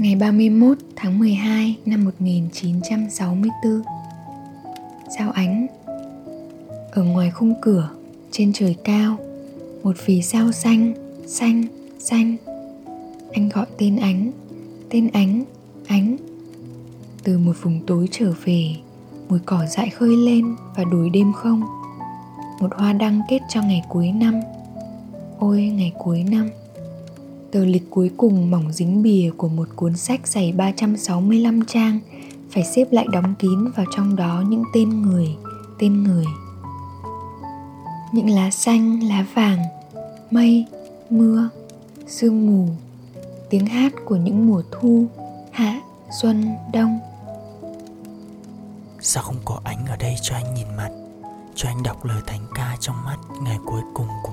Ngày 31 tháng 12 năm 1964 Giao ánh. Ở ngoài khung cửa, trên trời cao Một vì sao xanh, xanh, xanh. Anh gọi tên ánh, tên ánh, ánh. Từ một vùng tối trở về Mùi cỏ dại khơi lên và đuổi đêm không. Một hoa đăng kết cho ngày cuối năm. Ôi ngày cuối năm. Tờ lịch cuối cùng mỏng dính bìa của một cuốn sách dày 365 trang phải xếp lại đóng kín vào trong đó những tên người, tên người. Những lá xanh, lá vàng, mây, mưa, sương mù, tiếng hát của những mùa thu, hạ, xuân, đông. Sao không có ánh ở đây cho anh nhìn mặt, cho anh đọc lời thánh ca trong mắt ngày cuối cùng của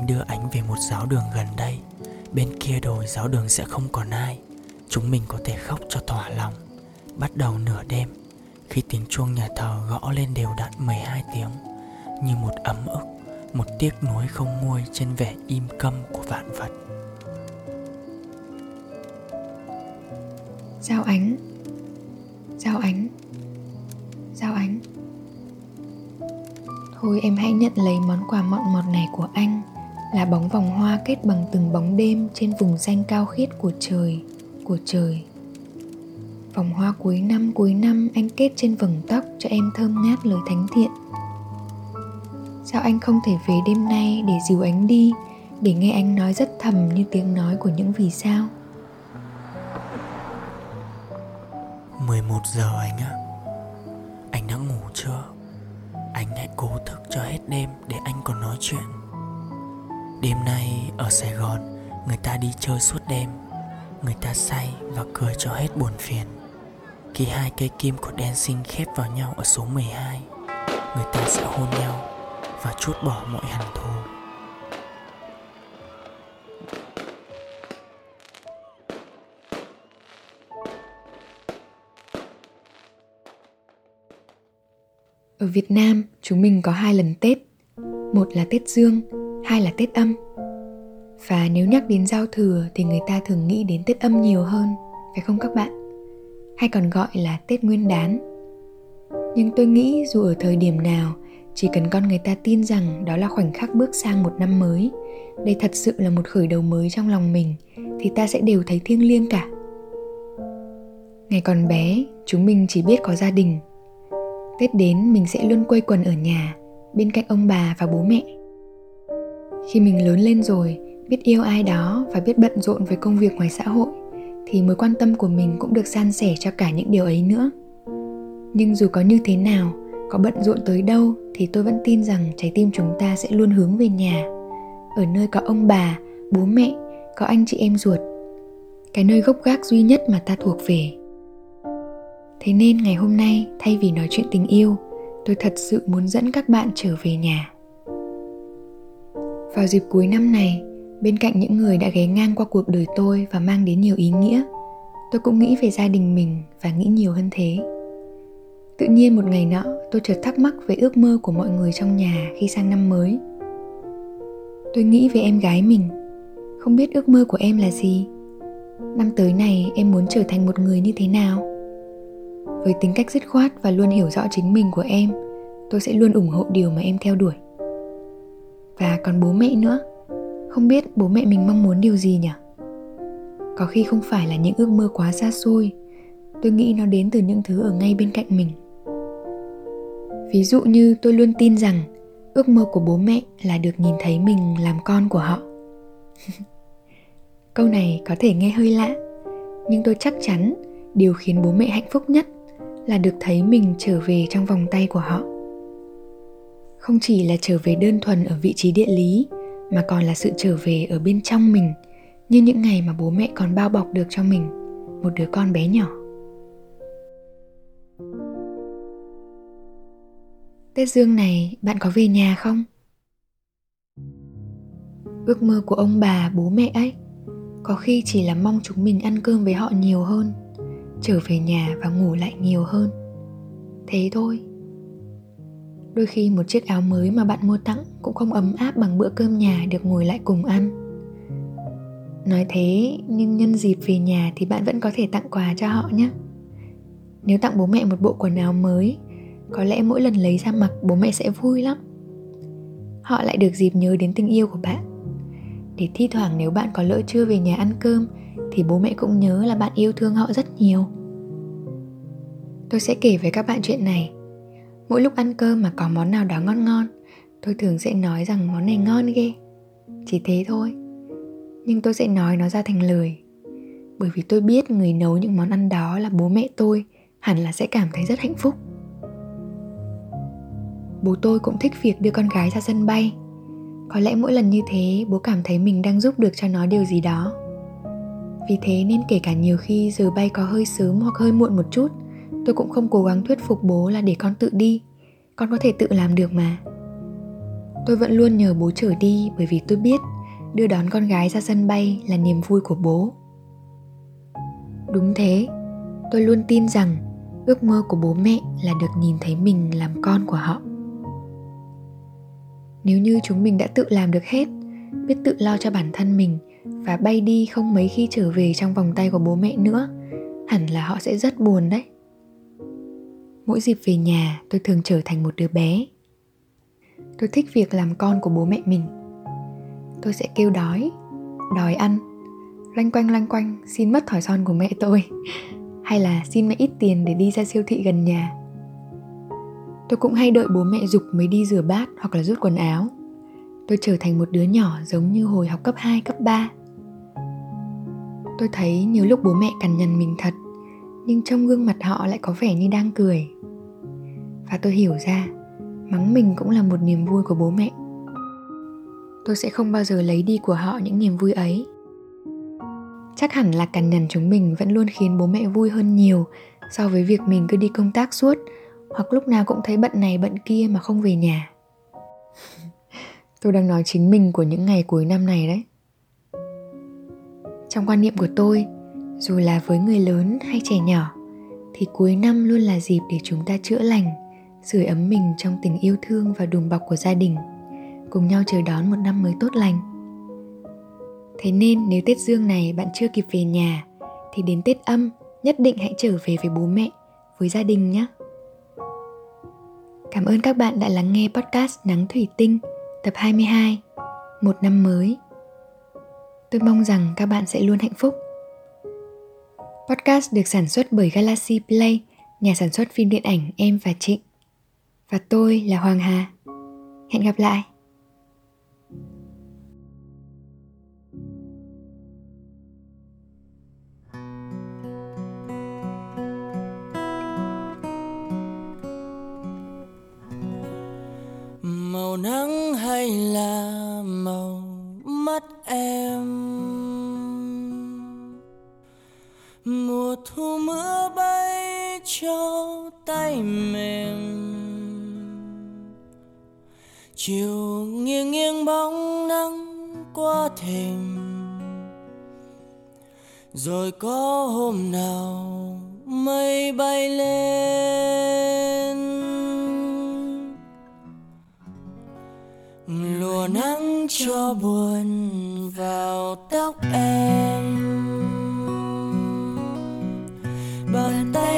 anh đưa ánh về một giáo đường gần đây. Bên kia đồi giáo đường sẽ không còn ai. Chúng mình có thể khóc cho thỏa lòng. Bắt đầu nửa đêm, khi tiếng chuông nhà thờ gõ lên đều đặn 12 tiếng, như một ấm ức, một tiếc nuối không nguôi trên vẻ im câm của vạn vật. Giao ánh. Giao ánh. Giao ánh. Thôi em hãy nhận lấy món quà mọn mọt này của anh. Là bóng vòng hoa kết bằng từng bóng đêm Trên vùng xanh cao khiết của trời Của trời. Vòng hoa cuối năm cuối năm, anh kết trên vầng tóc cho em thơm ngát lời thánh thiện. Sao anh không thể về đêm nay để dìu anh đi, Để nghe anh nói rất thầm như tiếng nói của những vì sao? 11 giờ anh ạ. Anh đã ngủ chưa? anh hãy cố thức cho hết đêm để anh còn nói chuyện đêm nay ở sài gòn người ta đi chơi suốt đêm. Người ta say và cười cho hết buồn phiền. Khi hai cây kim của dancing khép vào nhau ở số 12 người ta sẽ hôn nhau và chút bỏ mọi hằn thù. Ở Việt Nam, chúng mình có hai lần Tết. Một là Tết Dương, hai là Tết âm. Và nếu nhắc đến giao thừa thì người ta thường nghĩ đến Tết âm nhiều hơn, phải không các bạn? Hay còn gọi là Tết Nguyên đán. Nhưng tôi nghĩ dù ở thời điểm nào, chỉ cần con người ta tin rằng đó là khoảnh khắc bước sang một năm mới, đây thật sự là một khởi đầu mới trong lòng mình, thì ta sẽ đều thấy thiêng liêng cả. Ngày còn bé, chúng mình chỉ biết có gia đình Tết đến mình sẽ luôn quây quần ở nhà, bên cạnh ông bà và bố mẹ. Khi mình lớn lên rồi, biết yêu ai đó và biết bận rộn với công việc ngoài xã hội thì mối quan tâm của mình cũng được san sẻ cho cả những điều ấy nữa. Nhưng dù có như thế nào, có bận rộn tới đâu thì tôi vẫn tin rằng trái tim chúng ta sẽ luôn hướng về nhà, ở nơi có ông bà, bố mẹ, có anh chị em ruột. Cái nơi gốc gác duy nhất mà ta thuộc về Thế nên ngày hôm nay thay vì nói chuyện tình yêu, tôi thật sự muốn dẫn các bạn trở về nhà. Vào dịp cuối năm này, bên cạnh những người đã ghé ngang qua cuộc đời tôi và mang đến nhiều ý nghĩa, tôi cũng nghĩ về gia đình mình và nghĩ nhiều hơn thế. Tự nhiên một ngày nọ, tôi chợt thắc mắc về ước mơ của mọi người trong nhà khi sang năm mới. Tôi nghĩ về em gái mình, không biết ước mơ của em là gì. Năm tới này em muốn trở thành một người như thế nào? với tính cách dứt khoát và luôn hiểu rõ chính mình của em tôi sẽ luôn ủng hộ điều mà em theo đuổi và còn bố mẹ nữa. Không biết bố mẹ mình mong muốn điều gì nhỉ? Có khi không phải là những ước mơ quá xa xôi. Tôi nghĩ nó đến từ những thứ ở ngay bên cạnh mình. Ví dụ như tôi luôn tin rằng ước mơ của bố mẹ là được nhìn thấy mình làm con của họ. Câu này có thể nghe hơi lạ, nhưng tôi chắc chắn điều khiến bố mẹ hạnh phúc nhất là được thấy mình trở về trong vòng tay của họ không chỉ là trở về đơn thuần ở vị trí địa lý, mà còn là sự trở về ở bên trong mình, như những ngày mà bố mẹ còn bao bọc được cho mình, một đứa con bé nhỏ. Tết dương này, bạn có về nhà không? Ước mơ của ông bà, bố mẹ ấy, có khi chỉ là mong chúng mình ăn cơm với họ nhiều hơn, trở về nhà và ngủ lại nhiều hơn. Thế thôi đôi khi một chiếc áo mới mà bạn mua tặng cũng không ấm áp bằng bữa cơm nhà được ngồi lại cùng ăn. Nói thế, nhưng nhân dịp về nhà thì bạn vẫn có thể tặng quà cho họ nhé. Nếu tặng bố mẹ một bộ quần áo mới, có lẽ mỗi lần lấy ra mặc bố mẹ sẽ vui lắm. Họ lại được dịp nhớ đến tình yêu của bạn. Để thi thoảng nếu bạn có lỡ chưa về nhà ăn cơm, thì bố mẹ cũng nhớ là bạn yêu thương họ rất nhiều. Tôi sẽ kể với các bạn chuyện này mỗi lúc ăn cơm mà có món nào đó ngon ngon, tôi thường sẽ nói rằng món này ngon ghê. Chỉ thế thôi. Nhưng tôi sẽ nói nó ra thành lời. Bởi vì tôi biết người nấu những món ăn đó là bố mẹ tôi hẳn là sẽ cảm thấy rất hạnh phúc. Bố tôi cũng thích việc đưa con gái ra sân bay. Có lẽ mỗi lần như thế, bố cảm thấy mình đang giúp được cho nó điều gì đó. Vì thế nên kể cả nhiều khi giờ bay có hơi sớm hoặc hơi muộn một chút tôi cũng không cố gắng thuyết phục bố là để con tự đi. Con có thể tự làm được mà. Tôi vẫn luôn nhờ bố chở đi bởi vì tôi biết đưa đón con gái ra sân bay là niềm vui của bố. Đúng thế, tôi luôn tin rằng ước mơ của bố mẹ là được nhìn thấy mình làm con của họ. Nếu như chúng mình đã tự làm được hết, biết tự lo cho bản thân mình và bay đi không mấy khi trở về trong vòng tay của bố mẹ nữa, hẳn là họ sẽ rất buồn đấy mỗi dịp về nhà tôi thường trở thành một đứa bé. Tôi thích việc làm con của bố mẹ mình. Tôi sẽ kêu đói đòi ăn loanh quanh loanh quanh xin mất thỏi son của mẹ tôi. Hay là xin mẹ ít tiền để đi ra siêu thị gần nhà. Tôi cũng hay đợi bố mẹ dục mới đi rửa bát hoặc là rút quần áo. Tôi trở thành một đứa nhỏ giống như hồi học cấp 2, cấp 3 tôi thấy nhiều lúc bố mẹ cằn nhằn mình thật nhưng trong gương mặt họ lại có vẻ như đang cười. Và tôi hiểu ra, mắng mình cũng là một niềm vui của bố mẹ. Tôi sẽ không bao giờ lấy đi của họ những niềm vui ấy. Chắc hẳn là cằn nhằn chúng mình vẫn luôn khiến bố mẹ vui hơn nhiều so với việc mình cứ đi công tác suốt, hoặc lúc nào cũng thấy bận này bận kia mà không về nhà. Tôi đang nói chính mình của những ngày cuối năm này đấy. Trong quan niệm của tôi dù là với người lớn hay trẻ nhỏ, thì cuối năm luôn là dịp để chúng ta chữa lành sưởi ấm mình trong tình yêu thương và đùm bọc của gia đình, cùng nhau chờ đón một năm mới tốt lành. Thế nên nếu tết dương này bạn chưa kịp về nhà, thì đến tết âm nhất định hãy trở về với bố mẹ, với gia đình nhé. Cảm ơn các bạn đã lắng nghe podcast Nắng Thủy Tinh, tập 22 Một năm mới. Tôi mong rằng các bạn sẽ luôn hạnh phúc. Podcast được sản xuất bởi Galaxy Play, nhà sản xuất phim điện ảnh Em và Trịnh. Và tôi là Hoàng Hà. Hẹn gặp lại. Mùa thu mưa bay cho tay mềm chiều nghiêng nghiêng bóng nắng qua thềm. Rồi có hôm nào mây bay lên. Lùa nắng cho buồn vào tóc em.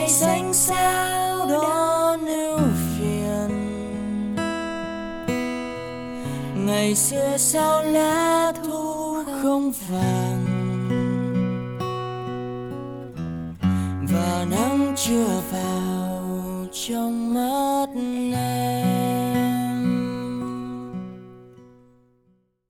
Ngày xanh sao đón ưu phiền. Ngày xưa sao lá thu không vàng. Và nắng chưa vào trong